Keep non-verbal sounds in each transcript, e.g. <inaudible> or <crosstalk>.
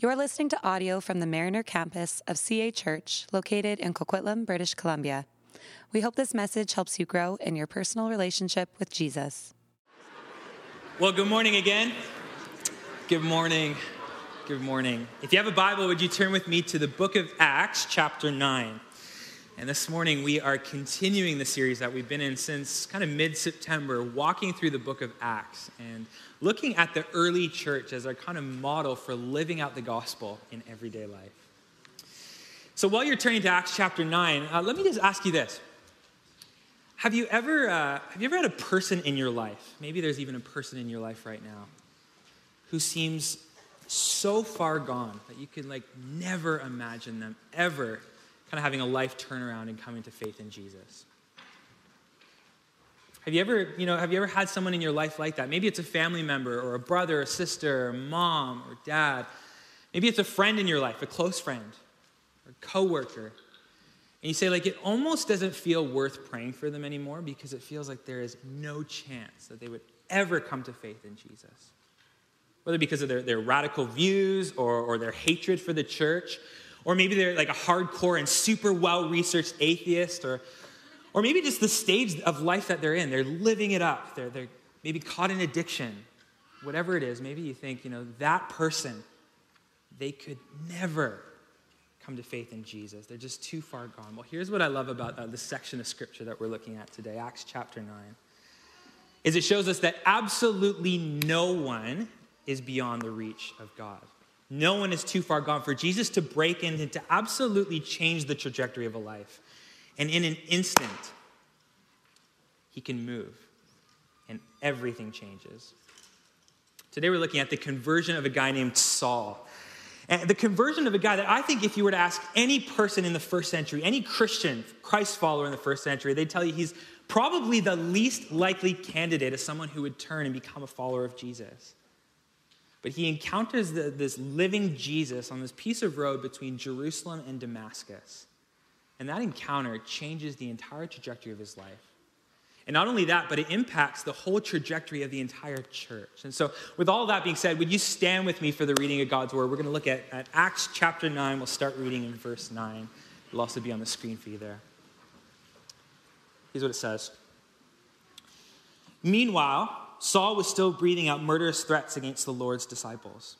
You're listening to audio from the Mariner campus of CA Church, located in Coquitlam, British Columbia. We hope this message helps you grow in your personal relationship with Jesus. Well, good morning again. Good morning. Good morning. If you have a Bible, would you turn with me to the book of Acts, chapter 9? And this morning we are continuing the series that we've been in since kind of mid September, walking through the book of Acts and looking at the early church as our kind of model for living out the gospel in everyday life. So while you're turning to Acts chapter 9, uh, let me just ask you this. Have you, ever, uh, have you ever had a person in your life, maybe there's even a person in your life right now, who seems so far gone that you could like never imagine them ever kind of having a life turnaround and coming to faith in Jesus. Have you ever, you know, have you ever had someone in your life like that? Maybe it's a family member or a brother, or sister, or mom, or dad. Maybe it's a friend in your life, a close friend, or a coworker. And you say, like, it almost doesn't feel worth praying for them anymore because it feels like there is no chance that they would ever come to faith in Jesus. Whether because of their, their radical views or, or their hatred for the church or maybe they're like a hardcore and super well researched atheist, or, or maybe just the stage of life that they're in. They're living it up. They're, they're maybe caught in addiction. Whatever it is, maybe you think, you know, that person, they could never come to faith in Jesus. They're just too far gone. Well, here's what I love about uh, the section of scripture that we're looking at today, Acts chapter 9. Is it shows us that absolutely no one is beyond the reach of God. No one is too far gone for Jesus to break in and to absolutely change the trajectory of a life. And in an instant, he can move and everything changes. Today we're looking at the conversion of a guy named Saul. And the conversion of a guy that I think if you were to ask any person in the first century, any Christian, Christ follower in the first century, they'd tell you he's probably the least likely candidate as someone who would turn and become a follower of Jesus. But he encounters the, this living Jesus on this piece of road between Jerusalem and Damascus. And that encounter changes the entire trajectory of his life. And not only that, but it impacts the whole trajectory of the entire church. And so, with all that being said, would you stand with me for the reading of God's word? We're going to look at, at Acts chapter 9. We'll start reading in verse 9. It'll also be on the screen for you there. Here's what it says Meanwhile, Saul was still breathing out murderous threats against the Lord's disciples.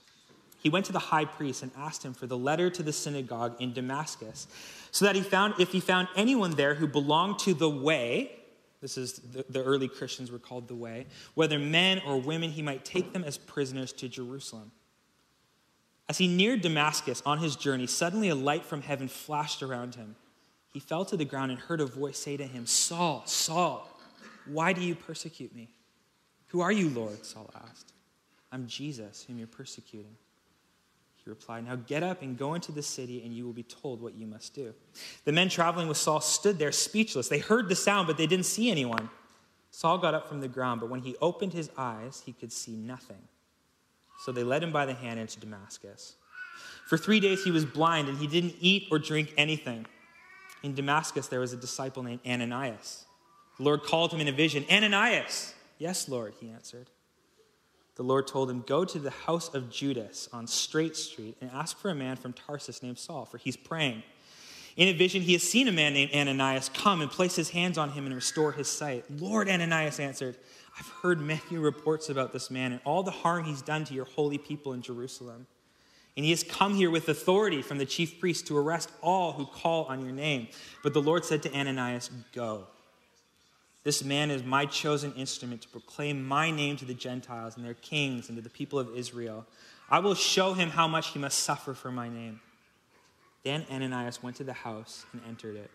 He went to the high priest and asked him for the letter to the synagogue in Damascus, so that he found, if he found anyone there who belonged to the way, this is the, the early Christians were called the way, whether men or women, he might take them as prisoners to Jerusalem. As he neared Damascus on his journey, suddenly a light from heaven flashed around him. He fell to the ground and heard a voice say to him, Saul, Saul, why do you persecute me? Who are you, Lord? Saul asked. I'm Jesus, whom you're persecuting. He replied, Now get up and go into the city, and you will be told what you must do. The men traveling with Saul stood there speechless. They heard the sound, but they didn't see anyone. Saul got up from the ground, but when he opened his eyes, he could see nothing. So they led him by the hand into Damascus. For three days he was blind, and he didn't eat or drink anything. In Damascus, there was a disciple named Ananias. The Lord called him in a vision Ananias! Yes, Lord, he answered. The Lord told him, Go to the house of Judas on Straight Street and ask for a man from Tarsus named Saul, for he's praying. In a vision, he has seen a man named Ananias come and place his hands on him and restore his sight. Lord, Ananias answered, I've heard many reports about this man and all the harm he's done to your holy people in Jerusalem. And he has come here with authority from the chief priest to arrest all who call on your name. But the Lord said to Ananias, Go. This man is my chosen instrument to proclaim my name to the Gentiles and their kings and to the people of Israel. I will show him how much he must suffer for my name. Then Ananias went to the house and entered it.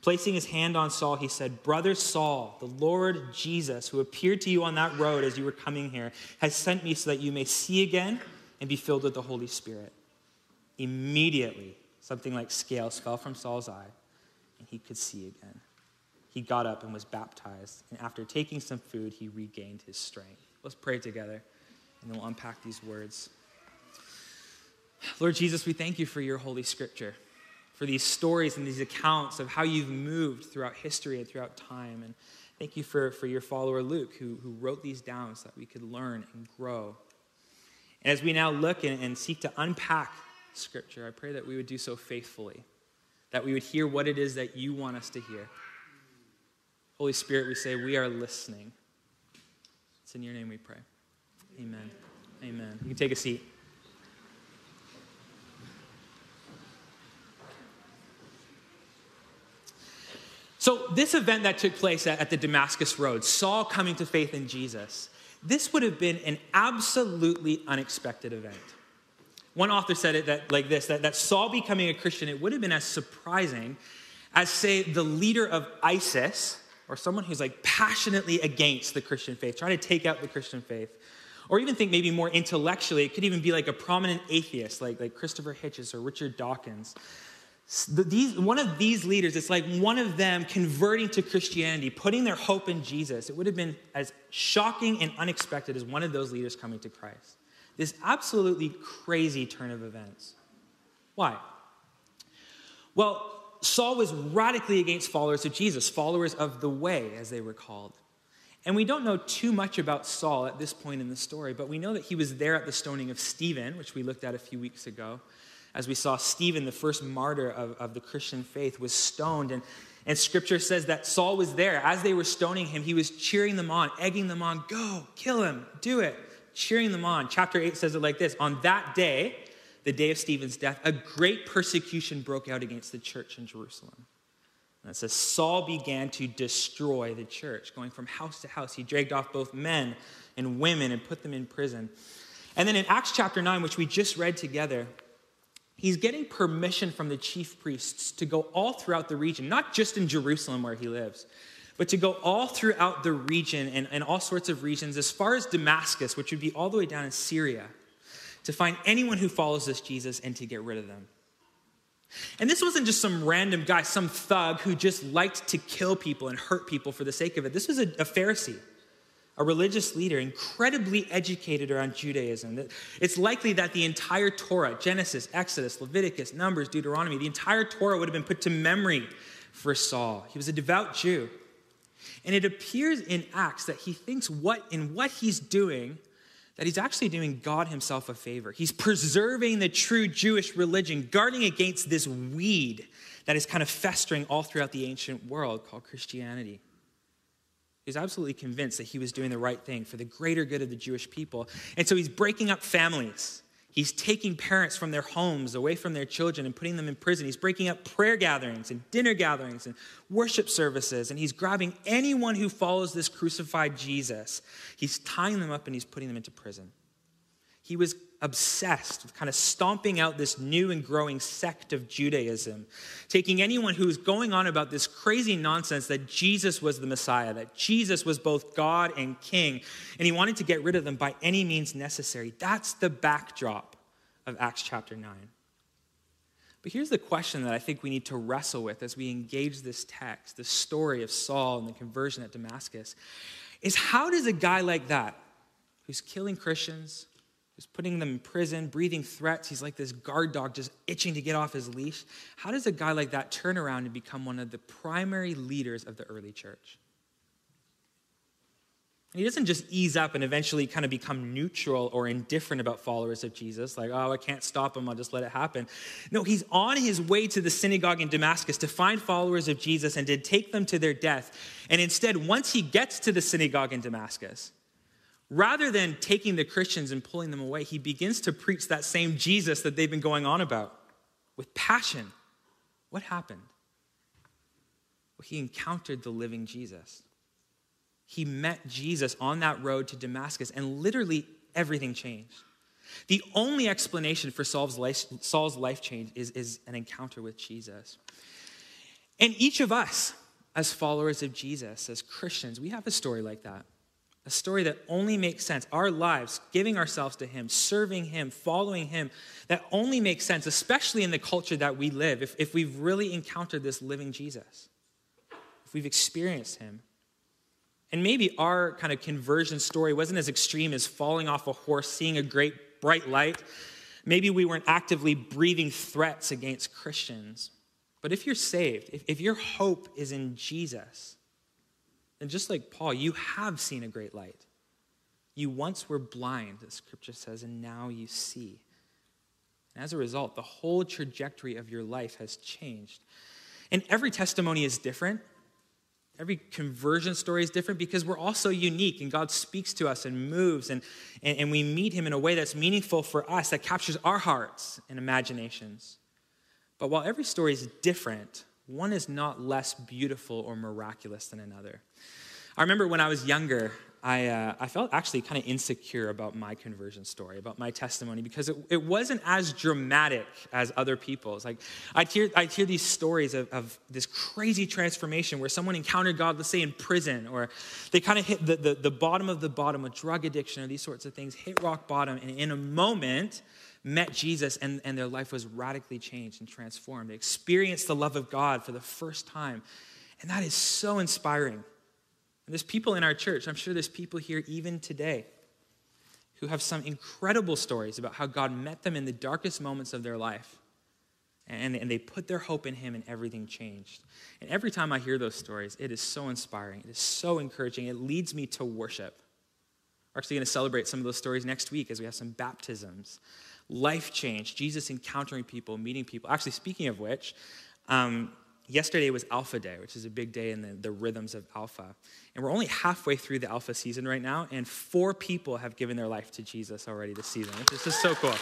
Placing his hand on Saul, he said, Brother Saul, the Lord Jesus, who appeared to you on that road as you were coming here, has sent me so that you may see again and be filled with the Holy Spirit. Immediately, something like scales fell from Saul's eye, and he could see again he got up and was baptized. And after taking some food, he regained his strength. Let's pray together, and then we'll unpack these words. Lord Jesus, we thank you for your holy scripture, for these stories and these accounts of how you've moved throughout history and throughout time. And thank you for, for your follower Luke, who, who wrote these down so that we could learn and grow. And as we now look and, and seek to unpack Scripture. I pray that we would do so faithfully, that we would hear what it is that you want us to hear. Holy Spirit, we say we are listening. It's in your name we pray. Amen. Amen. You can take a seat. So, this event that took place at, the Damascus Road, Saul coming to faith in Jesus, this would have been an absolutely unexpected event. One author said it that, like this that, that Saul becoming a Christian, it would have been as surprising as, say, the leader of ISIS or someone who's like passionately against the Christian faith, trying to take out the Christian faith. Or even think maybe more intellectually, it could even be like a prominent atheist like, like Christopher Hitchens or Richard Dawkins. These, one of these leaders, it's like one of them converting to Christianity, putting their hope in Jesus. It would have been as shocking and unexpected as one of those leaders coming to Christ. This absolutely crazy turn of events. Why? Well, Saul was radically against followers of Jesus, followers of the way, as they were called. And we don't know too much about Saul at this point in the story, but we know that he was there at the stoning of Stephen, which we looked at a few weeks ago, as we saw Stephen, the first martyr of, of the Christian faith, was stoned. And, and scripture says that Saul was there. As they were stoning him, he was cheering them on, egging them on, go, kill him, do it, cheering them on. Chapter 8 says it like this On that day, the day of Stephen's death, a great persecution broke out against the church in Jerusalem. And it says Saul began to destroy the church, going from house to house. He dragged off both men and women and put them in prison. And then in Acts chapter 9, which we just read together, he's getting permission from the chief priests to go all throughout the region, not just in Jerusalem where he lives, but to go all throughout the region and, and all sorts of regions as far as Damascus, which would be all the way down in Syria to find anyone who follows this Jesus and to get rid of them. And this wasn't just some random guy, some thug who just liked to kill people and hurt people for the sake of it. This was a, a Pharisee, a religious leader, incredibly educated around Judaism. It's likely that the entire Torah, Genesis, Exodus, Leviticus, Numbers, Deuteronomy, the entire Torah would have been put to memory for Saul. He was a devout Jew. And it appears in Acts that he thinks what in what he's doing that he's actually doing God himself a favor. He's preserving the true Jewish religion, guarding against this weed that is kind of festering all throughout the ancient world called Christianity. He's absolutely convinced that he was doing the right thing for the greater good of the Jewish people. And so he's breaking up families. He's taking parents from their homes, away from their children, and putting them in prison. He's breaking up prayer gatherings and dinner gatherings and worship services. And he's grabbing anyone who follows this crucified Jesus. He's tying them up and he's putting them into prison. He was obsessed with kind of stomping out this new and growing sect of Judaism, taking anyone who was going on about this crazy nonsense that Jesus was the Messiah, that Jesus was both God and King, and he wanted to get rid of them by any means necessary. That's the backdrop of Acts chapter 9. But here's the question that I think we need to wrestle with as we engage this text, the story of Saul and the conversion at Damascus, is how does a guy like that, who's killing Christians, He's putting them in prison, breathing threats. He's like this guard dog just itching to get off his leash. How does a guy like that turn around and become one of the primary leaders of the early church? he doesn't just ease up and eventually kind of become neutral or indifferent about followers of Jesus, like, oh, I can't stop him, I'll just let it happen. No, he's on his way to the synagogue in Damascus to find followers of Jesus and to take them to their death. And instead, once he gets to the synagogue in Damascus, Rather than taking the Christians and pulling them away, he begins to preach that same Jesus that they've been going on about with passion. What happened? Well, he encountered the living Jesus. He met Jesus on that road to Damascus, and literally everything changed. The only explanation for Saul's life, Saul's life change is, is an encounter with Jesus. And each of us, as followers of Jesus, as Christians, we have a story like that a story that only makes sense. Our lives, giving ourselves to Him, serving Him, following Him, that only makes sense, especially in the culture that we live, if, if we've really encountered this living Jesus, if we've experienced Him. And maybe our kind of conversion story wasn't as extreme as falling off a horse, seeing a great bright light. Maybe we weren't actively breathing threats against Christians. But if you're saved, if, if your hope is in Jesus, and just like Paul, you have seen a great light. You once were blind, the scripture says, and now you see. And as a result, the whole trajectory of your life has changed. And every testimony is different. Every conversion story is different because we're all so unique and God speaks to us and moves and, and, and we meet Him in a way that's meaningful for us, that captures our hearts and imaginations. But while every story is different, one is not less beautiful or miraculous than another. I remember when I was younger, I, uh, I felt actually kind of insecure about my conversion story, about my testimony, because it, it wasn't as dramatic as other people's. Like, I'd hear, I'd hear these stories of, of this crazy transformation where someone encountered God, let's say in prison, or they kind of hit the, the, the bottom of the bottom, a drug addiction, or these sorts of things, hit rock bottom, and in a moment, met Jesus and, and their life was radically changed and transformed. They experienced the love of God for the first time. And that is so inspiring. And there's people in our church, I'm sure there's people here even today who have some incredible stories about how God met them in the darkest moments of their life. And, and they put their hope in Him and everything changed. And every time I hear those stories, it is so inspiring. It is so encouraging. It leads me to worship. We're actually going to celebrate some of those stories next week as we have some baptisms, life change, Jesus encountering people, meeting people. Actually, speaking of which, um, yesterday was Alpha Day, which is a big day in the, the rhythms of Alpha. And we're only halfway through the Alpha season right now, and four people have given their life to Jesus already this season, which is just so cool.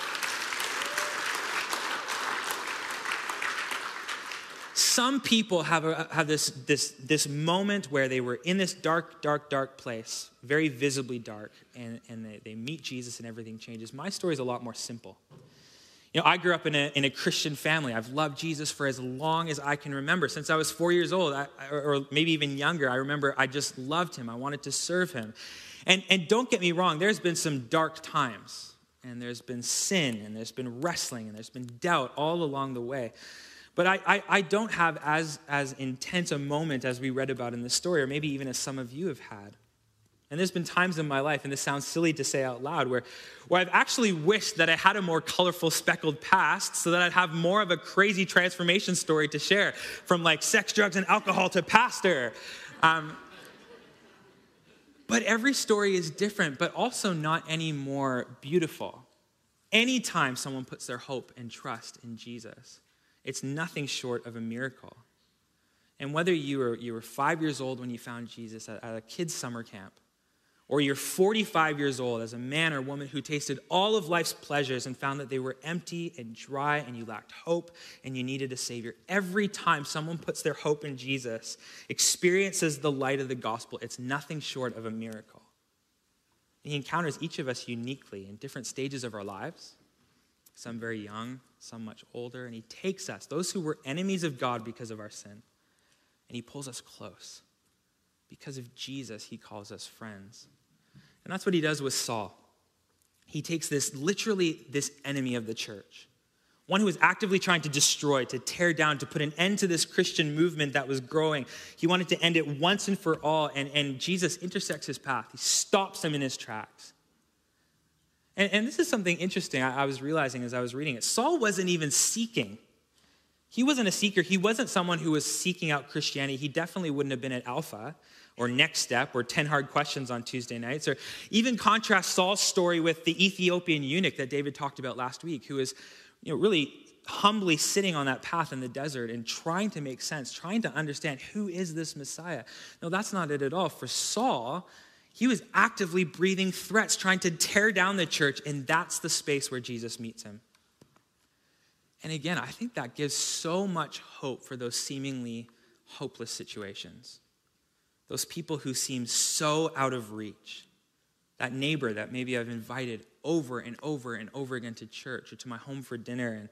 Some people have, a, have this, this, this moment where they were in this dark, dark, dark place, very visibly dark, and, and they, they meet Jesus and everything changes. My story is a lot more simple. You know, I grew up in a, in a Christian family. I've loved Jesus for as long as I can remember. Since I was four years old, I, or maybe even younger, I remember I just loved him. I wanted to serve him. And, and don't get me wrong, there's been some dark times, and there's been sin, and there's been wrestling, and there's been doubt all along the way. But I, I, I don't have as, as intense a moment as we read about in the story, or maybe even as some of you have had. And there's been times in my life, and this sounds silly to say out loud, where, where I've actually wished that I had a more colorful, speckled past so that I'd have more of a crazy transformation story to share from like sex, drugs, and alcohol to pastor. Um, but every story is different, but also not any more beautiful. Anytime someone puts their hope and trust in Jesus, it's nothing short of a miracle. And whether you were, you were five years old when you found Jesus at, at a kid's summer camp, or you're 45 years old as a man or woman who tasted all of life's pleasures and found that they were empty and dry and you lacked hope and you needed a Savior. Every time someone puts their hope in Jesus, experiences the light of the gospel, it's nothing short of a miracle. he encounters each of us uniquely in different stages of our lives, some very young, some much older, and he takes us, those who were enemies of God because of our sin, and he pulls us close. Because of Jesus, he calls us friends. And that's what he does with Saul. He takes this, literally, this enemy of the church, one who was actively trying to destroy, to tear down, to put an end to this Christian movement that was growing. He wanted to end it once and for all. And, and Jesus intersects his path, he stops him in his tracks. And, and this is something interesting I, I was realizing as I was reading it. Saul wasn't even seeking. He wasn't a seeker. He wasn't someone who was seeking out Christianity. He definitely wouldn't have been at Alpha or Next Step or 10 Hard Questions on Tuesday nights, or even contrast Saul's story with the Ethiopian eunuch that David talked about last week, who is you know, really humbly sitting on that path in the desert and trying to make sense, trying to understand who is this Messiah. No, that's not it at all. For Saul, he was actively breathing threats, trying to tear down the church, and that's the space where Jesus meets him. And again, I think that gives so much hope for those seemingly hopeless situations. Those people who seem so out of reach. That neighbor that maybe I've invited over and over and over again to church or to my home for dinner and,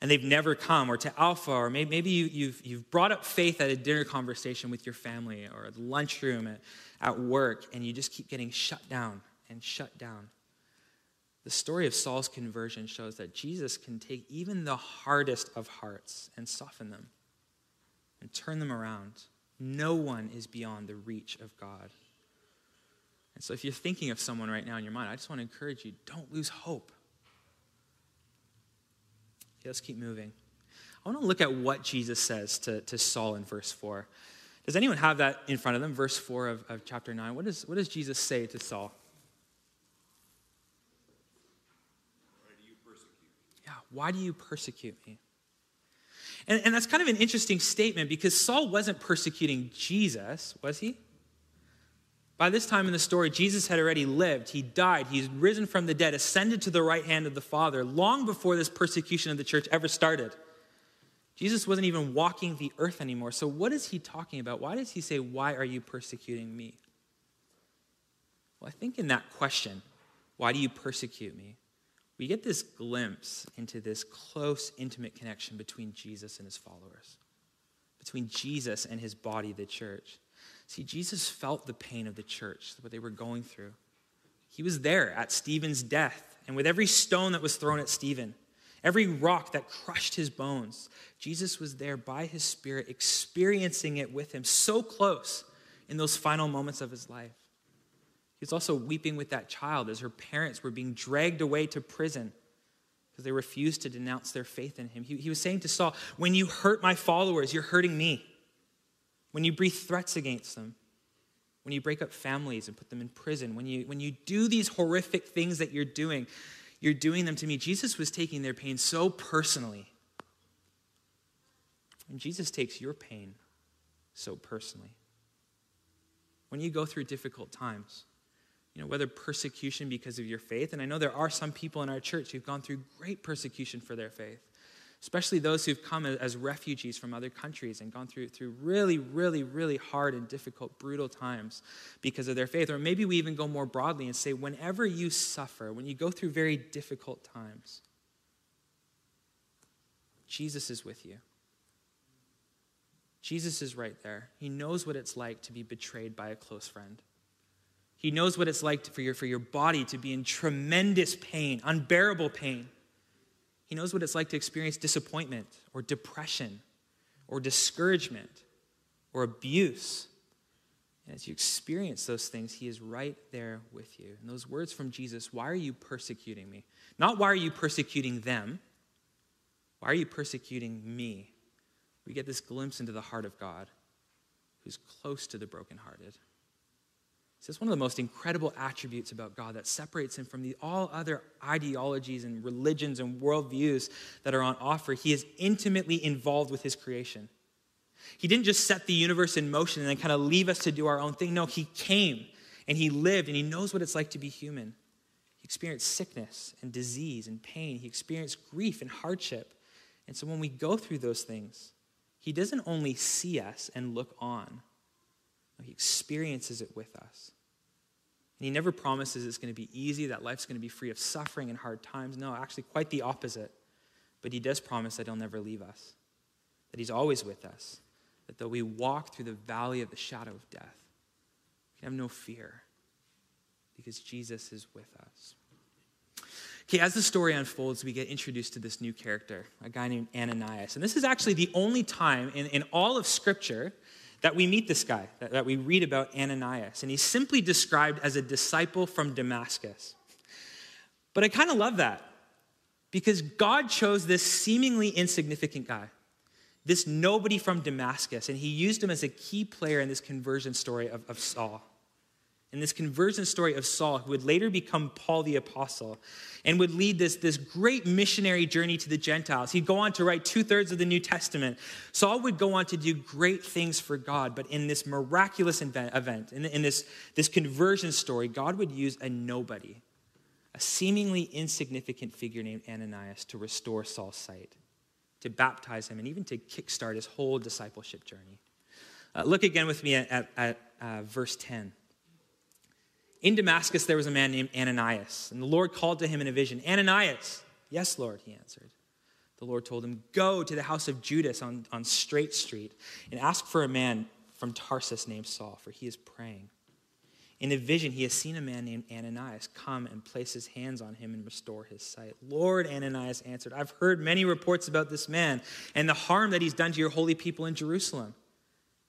and they've never come, or to Alpha, or maybe, maybe you, have you've, you've brought up faith at a dinner conversation with your family or at the lunchroom at, at work and you just keep getting shut down and shut down. The story of Saul's conversion shows that Jesus can take even the hardest of hearts and soften them and turn them around no one is beyond the reach of God. And so, if you're thinking of someone right now in your mind, I just want to encourage you don't lose hope. Let's keep moving. I want to look at what Jesus says to, to Saul in verse 4. Does anyone have that in front of them? Verse 4 of, of chapter 9. What, is, what does Jesus say to Saul? Yeah, Why do you persecute me? And, and that's kind of an interesting statement because Saul wasn't persecuting Jesus, was he? By this time in the story, Jesus had already lived. He died. He's risen from the dead, ascended to the right hand of the Father long before this persecution of the church ever started. Jesus wasn't even walking the earth anymore. So, what is he talking about? Why does he say, Why are you persecuting me? Well, I think in that question, Why do you persecute me? we get this glimpse into this close, intimate connection between Jesus and his followers, between Jesus and his body, the church. See, Jesus felt the pain of the church, what they were going through. He was there at Stephen's death, and with every stone that was thrown at Stephen, every rock that crushed his bones, Jesus was there by his Spirit, experiencing it with him, so close in those final moments of his life. He was also weeping with that child as her parents were being dragged away to prison because they refused to denounce their faith in him. He, he was saying to Saul, When you hurt my followers, you're hurting me when you breathe threats against them, when you break up families and put them in prison, when you, when you do these horrific things that you're doing, you're doing them to me. Jesus was taking their pain so personally. And Jesus takes your pain so personally. When you go through difficult times, you know, whether persecution because of your faith, and I know there are some people in our church who've gone through great persecution for their faith especially those who've come as refugees from other countries and gone through, through really, really, really hard and difficult, brutal times because of their faith. Or maybe we even go more broadly and say, whenever you suffer, when you go through very difficult times, Jesus is with you. Jesus is right there. He knows what it's like to be betrayed by a close friend. He knows what it's like for your, for your body to be in tremendous pain, unbearable pain. He knows what it's like to experience disappointment or depression or discouragement or abuse. And as you experience those things, He is right there with you. And those words from Jesus, why are you persecuting me? Not why are you persecuting them? Why are you persecuting me? We get this glimpse into the heart of God who's close to the brokenhearted. So it's one of the most incredible attributes about God that separates him from the, all other ideologies and religions and worldviews that are on offer. He is intimately involved with his creation. He didn't just set the universe in motion and then kind of leave us to do our own thing. No, he came and he lived and he knows what it's like to be human. He experienced sickness and disease and pain. He experienced grief and hardship. And so when we go through those things, he doesn't only see us and look on, he experiences it with us. And he never promises it's going to be easy, that life's going to be free of suffering and hard times. No, actually, quite the opposite. But he does promise that he'll never leave us, that he's always with us, that though we walk through the valley of the shadow of death, we have no fear because Jesus is with us. Okay, as the story unfolds, we get introduced to this new character, a guy named Ananias. And this is actually the only time in, in all of Scripture that we meet this guy, that, that we read about Ananias. And he's simply described as a disciple from Damascus. But I kind of love that because God chose this seemingly insignificant guy, this nobody from Damascus, and he used him as a key player in this conversion story of, of Saul in this conversion story of Saul, who would later become Paul the Apostle and would lead this, this great missionary journey to the Gentiles. He'd go on to write two thirds of the New Testament. Saul would go on to do great things for God, but in this miraculous event, in, in this, this conversion story, God would use a nobody, a seemingly insignificant figure named Ananias, to restore Saul's sight, to baptize him, and even to kickstart his whole discipleship journey. Uh, look again with me at, at, at uh, verse 10. In Damascus, there was a man named Ananias, and the Lord called to him in a vision Ananias. Yes, Lord, he answered. The Lord told him, Go to the house of Judas on, on Straight Street and ask for a man from Tarsus named Saul, for he is praying. In a vision, he has seen a man named Ananias come and place his hands on him and restore his sight. Lord, Ananias answered, I've heard many reports about this man and the harm that he's done to your holy people in Jerusalem.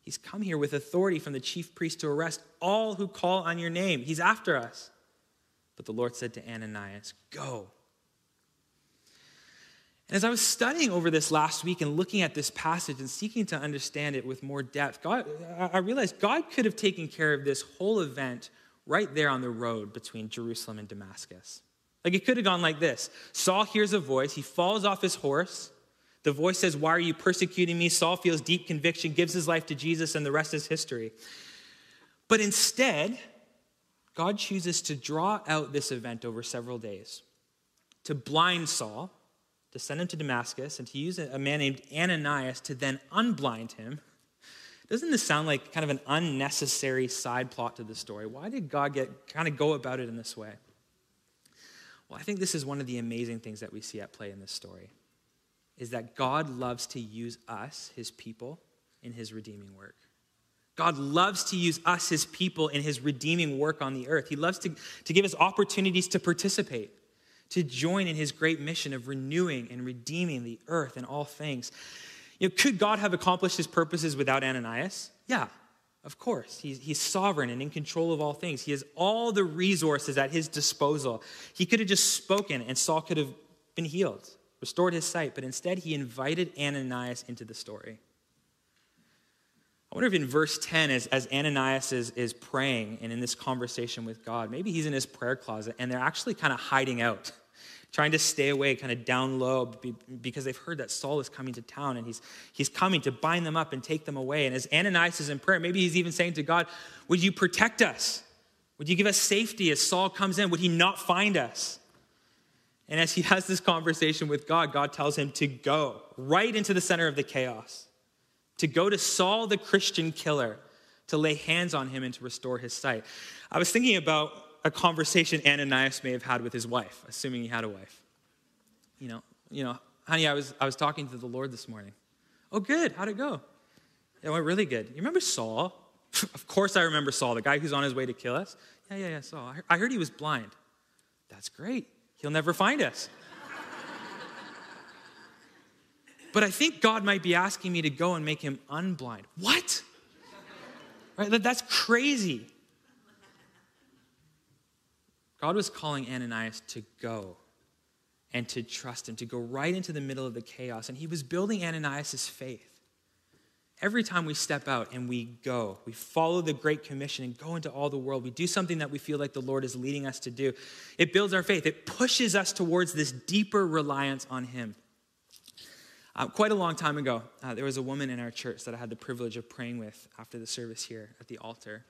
He's come here with authority from the chief priest to arrest all who call on your name. He's after us. But the Lord said to Ananias, Go. And as I was studying over this last week and looking at this passage and seeking to understand it with more depth, God, I realized God could have taken care of this whole event right there on the road between Jerusalem and Damascus. Like it could have gone like this Saul hears a voice, he falls off his horse. The voice says, Why are you persecuting me? Saul feels deep conviction, gives his life to Jesus, and the rest is history. But instead, God chooses to draw out this event over several days, to blind Saul, to send him to Damascus, and to use a man named Ananias to then unblind him. Doesn't this sound like kind of an unnecessary side plot to the story? Why did God get kind of go about it in this way? Well, I think this is one of the amazing things that we see at play in this story is that God loves to use us, his people, in his redeeming work. God loves to use us, his people, in his redeeming work on the earth. He loves to, to give us opportunities to participate, to join in his great mission of renewing and redeeming the earth and all things. You know, could God have accomplished his purposes without Ananias? Yeah, of course. He's, he's sovereign and in control of all things. He has all the resources at his disposal. He could have just spoken and Saul could have been healed restored his sight, but instead he invited Ananias into the story. I wonder if in verse 10, as, as Ananias is, is praying and in this conversation with God, maybe he's in his prayer closet and they're actually kind of hiding out, <laughs> trying to stay away, kind of down low, because they've heard that Saul is coming to town and he's, he's coming to bind them up and take them away. And as Ananias is in prayer, maybe he's even saying to God, Would you protect us? Would you give us safety as Saul comes in? Would he not find us? And as he has this conversation with God, God tells him to go right into the center of the chaos, to go to Saul the Christian killer, to lay hands on him and to restore his sight. I was thinking about a conversation Ananias may have had with his wife, assuming he had a wife. You know, you know, honey, I was, I was talking to the Lord this morning. Oh, good. How'd it go? It went really good. You remember Saul? <laughs> of course, I remember Saul, the guy who's on his way to kill us. Yeah, yeah, yeah, Saul. I heard he was blind. That's great. He'll never find us. but I think God might be asking me to go and make him unblind. What? Right? That's crazy. God was calling Ananias to go and to trust him, to go right into the middle of the chaos. And he was building Ananias' faith. Every time we step out and we go, we follow the Great Commission and go into all the world, we do something that we feel like the Lord is leading us to do. It builds our faith, it pushes us towards this deeper reliance on Him. Uh, quite a long time ago, uh, there was a woman in our church that I had the privilege of praying with after the service here at the altar.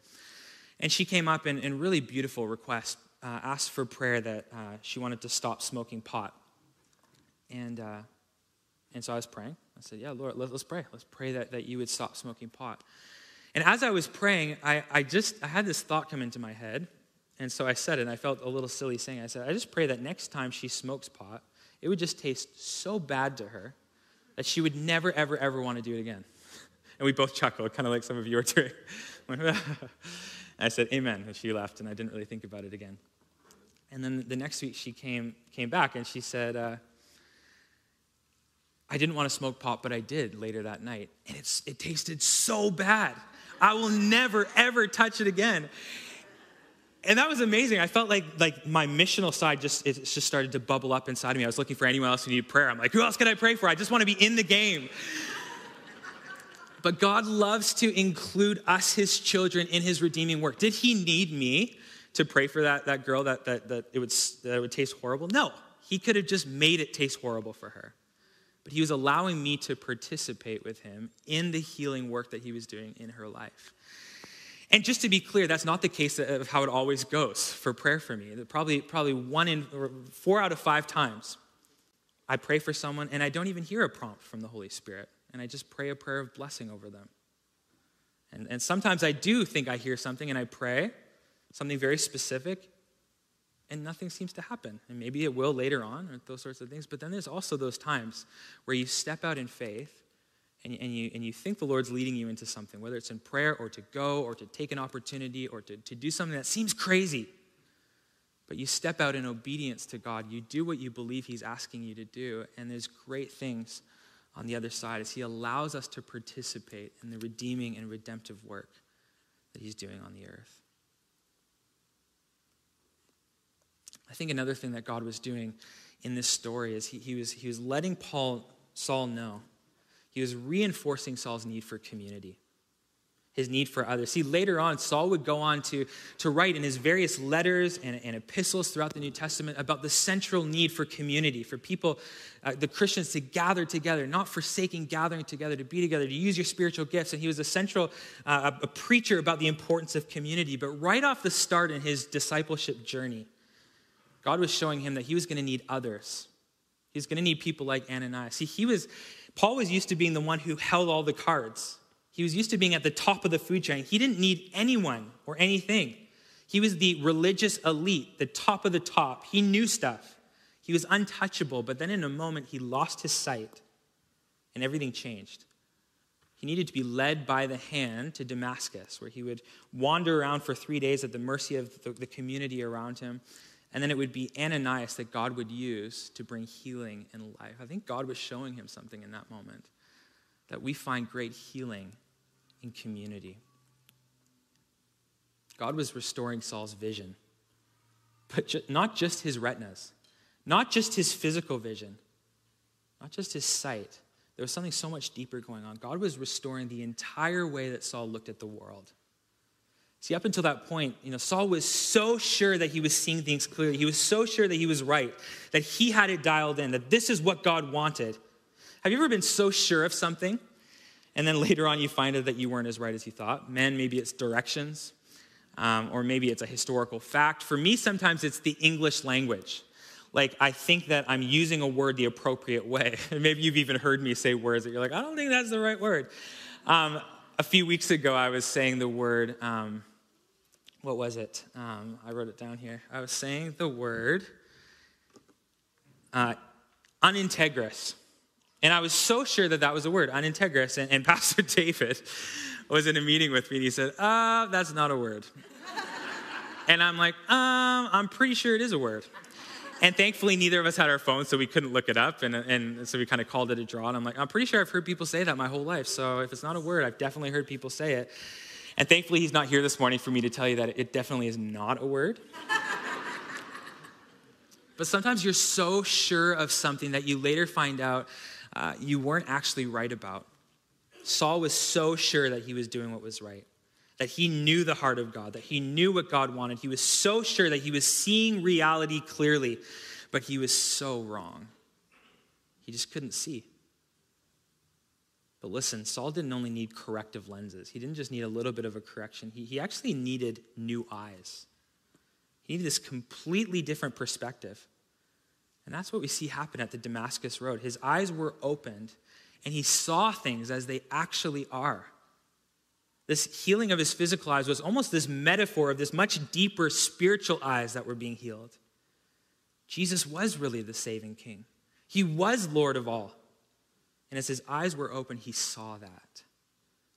And she came up in, in really beautiful request, uh, asked for prayer that uh, she wanted to stop smoking pot. And, uh, and so I was praying. I said, Yeah, Lord, let, us pray. Let's pray that, that you would stop smoking pot. And as I was praying, I, I just I had this thought come into my head. And so I said it, and I felt a little silly saying, I said, I just pray that next time she smokes pot, it would just taste so bad to her that she would never, ever, ever want to do it again. <laughs> And we both chuckled, kind of like some of you are doing. <laughs> I said, Amen. And she laughed, and I didn't really think about it again. And then the next week she came, came back and she said, uh, I didn't want to smoke pot, but I did later that night. And it's, it tasted so bad. I will never, ever touch it again. And that was amazing. I felt like, like my missional side just, it just started to bubble up inside of me. I was looking for anyone else who needed prayer. I'm like, who else can I pray for? I just want to be in the game. but God loves to include us, his children, in his redeeming work. Did he need me to pray for that, that girl that, that, that, it would, that it would taste horrible? No. He could have just made it taste horrible for her but he was allowing me to participate with him in the healing work that he was doing in her life. And just to be clear, that's not the case of how it always goes for prayer for me. Probably, probably one in four out of five times, I pray for someone and I don't even hear a prompt from the Holy Spirit, and I just pray a prayer of blessing over them. And, and sometimes I do think I hear something and I pray something very specific, and nothing seems to happen. And maybe it will later on, or those sorts of things. But then there's also those times where you step out in faith and, and, you, and you think the Lord's leading you into something, whether it's in prayer or to go or to take an opportunity or to, to do something that seems crazy. But you step out in obedience to God. You do what you believe He's asking you to do. And there's great things on the other side as He allows us to participate in the redeeming and redemptive work that He's doing on the earth. I think another thing that God was doing in this story is he, he, was, he was letting Paul, Saul know. He was reinforcing Saul's need for community. his need for others. See, later on, Saul would go on to, to write in his various letters and, and epistles throughout the New Testament about the central need for community, for people, uh, the Christians, to gather together, not forsaking gathering together, to be together, to use your spiritual gifts. And he was a central uh, a preacher about the importance of community. But right off the start in his discipleship journey, God was showing him that he was going to need others. He was going to need people like Ananias. See, he was, Paul was used to being the one who held all the cards. He was used to being at the top of the food chain. He didn't need anyone or anything. He was the religious elite, the top of the top. He knew stuff. He was untouchable, but then in a moment, he lost his sight and everything changed. He needed to be led by the hand to Damascus, where he would wander around for three days at the mercy of the community around him. And then it would be Ananias that God would use to bring healing and life. I think God was showing him something in that moment that we find great healing in community. God was restoring Saul's vision, but ju- not just his retinas, not just his physical vision, not just his sight. There was something so much deeper going on. God was restoring the entire way that Saul looked at the world. See, up until that point, you know, Saul was so sure that he was seeing things clearly. He was so sure that he was right, that he had it dialed in, that this is what God wanted. Have you ever been so sure of something and then <laughs> later on, you find out that you weren't as right as you thought. Men, maybe it's directions, um, or maybe it's a historical fact. For me, sometimes it's the English language. Like, I think that I'm using a word the appropriate way. <laughs> maybe you've even heard me say words that you're like, I don't think that's the right word. Um, a few weeks ago, I was saying the word, um, what was it? Um, I wrote it down here. I was saying the word uh, unintegrous. And I was so sure that that was a word, unintegrous. And, and <laughs> Pastor David was in a meeting with me and he said, uh, that's not a word. and I'm like, um, I'm pretty sure it is a word. And thankfully, neither of us had our phones, so we couldn't look it up. And, and so we kind of called it a draw. And I'm like, I'm pretty sure I've heard people say that my whole life. So if it's not a word, I've definitely heard people say it. And thankfully, he's not here this morning for me to tell you that it definitely is not a word. but sometimes you're so sure of something that you later find out uh, you weren't actually right about. Saul was so sure that he was doing what was right, that he knew the heart of God, that he knew what God wanted. He was so sure that he was seeing reality clearly, but he was so wrong. He just couldn't see. But listen, Saul didn't only need corrective lenses. He didn't just need a little bit of a correction. He, he actually needed new eyes. He needed this completely different perspective. And that's what we see happen at the Damascus Road. His eyes were opened, and he saw things as they actually are. This healing of his physical eyes was almost this metaphor of this much deeper spiritual eyes that were being healed. Jesus was really the saving king, he was Lord of all. And as his eyes were open, he saw that.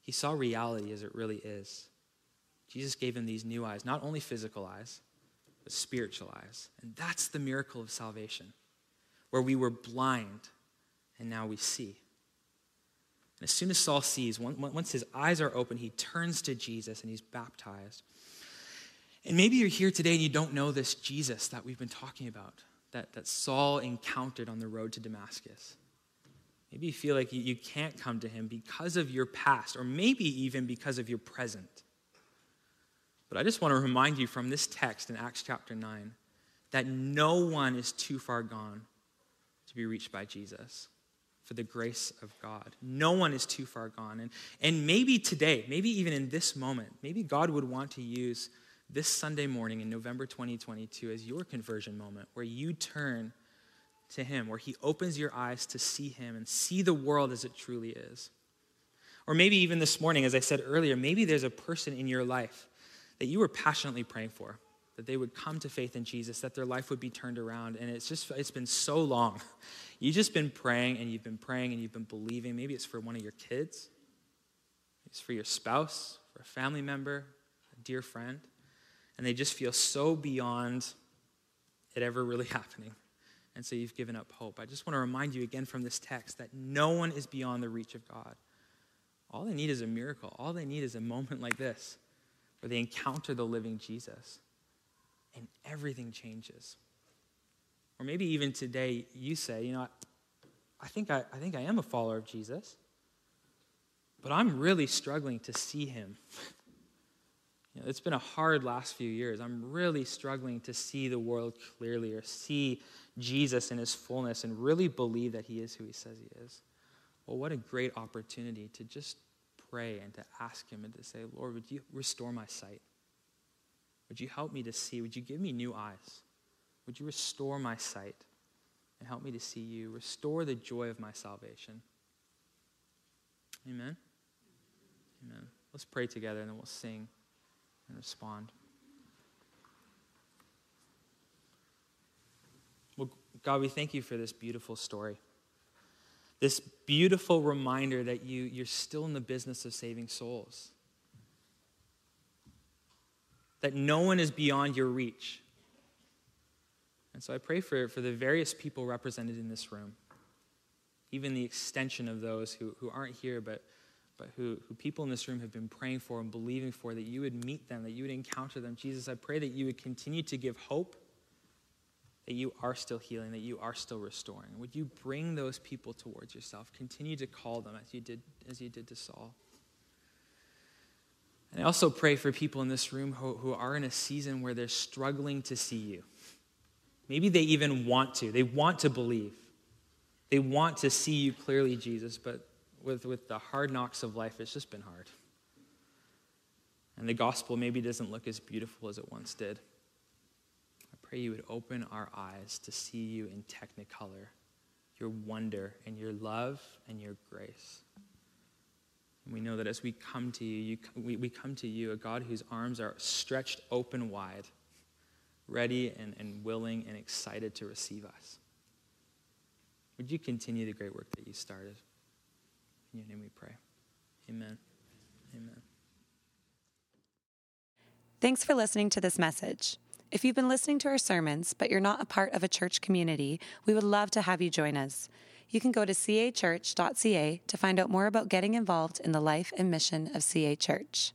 He saw reality as it really is. Jesus gave him these new eyes, not only physical eyes, but spiritual eyes. And that's the miracle of salvation where we were blind and now we see. And as soon as Saul sees, once his eyes are open, he turns to Jesus and he's baptized. And maybe you're here today and you don't know this Jesus that we've been talking about, that, that Saul encountered on the road to Damascus. Maybe you feel like you, can't come to him because of your past, or maybe even because of your present. But I just want to remind you from this text in Acts chapter 9 that no one is too far gone to be reached by Jesus for the grace of God. No one is too far gone. And, and maybe today, maybe even in this moment, maybe God would want to use this Sunday morning in November 2022 as your conversion moment where you turn to Him, where He opens your eyes to see Him and see the world as it truly is. Or maybe even this morning, as I said earlier, maybe there's a person in your life that you were passionately praying for that they would come to faith in Jesus, that their life would be turned around. And it's just, it's been so long. <laughs> You've just been praying and you've been praying and you've been believing. Maybe it's for one of your kids, it's for your spouse, for a family member, a dear friend. And they just feel so beyond it ever really <laughs> happening. And so you've given up hope. I just want to remind you again from this text that no one is beyond the reach of God. All they need is a miracle. All they need is a moment like this where they encounter the living Jesus and everything changes. Or maybe even today you say, you know, I think I, I think I am a follower of Jesus. but I'm really struggling to see him. <laughs> You know, it's been a hard last few years. I'm really struggling to see the world clearly or see Jesus in his fullness and really believe that he is who he says he is. Well, what a great opportunity to just pray and to ask him and to say, Lord, would you restore my sight? Would you help me to see? Would you give me new eyes? Would you restore my sight and help me to see you? Restore the joy of my salvation. Amen. Amen. Let's pray together and then we'll sing and respond. Well, God, we thank you for this beautiful story. This beautiful reminder that you, you're still in the business of saving souls. That no one is beyond your reach. And so I pray for, for the various people represented in this room, even the extension of those who, who aren't here, but but who, who people in this room have been praying for and believing for, that you would meet them, that you would encounter them. Jesus, I pray that you would continue to give hope, that you are still healing, that you are still restoring. Would you bring those people towards yourself? Continue to call them as you did, as you did to Saul. And I also pray for people in this room who, who are in a season where they're struggling to see you. Maybe they even want to. They want to believe. They want to see you clearly, Jesus, but with, with the hard knocks of life, it's just been hard. And the gospel maybe doesn't look as beautiful as it once did. I pray you would open our eyes to see you in technicolor, your wonder and your love and your grace. And we know that as we come to you, you we, we come to you, a God whose arms are stretched open wide, ready and, and willing and excited to receive us. Would you continue the great work that you started? In your name we pray. Amen. Amen. Thanks for listening to this message. If you've been listening to our sermons, but you're not a part of a church community, we would love to have you join us. You can go to cachurch.ca to find out more about getting involved in the life and mission of CA Church.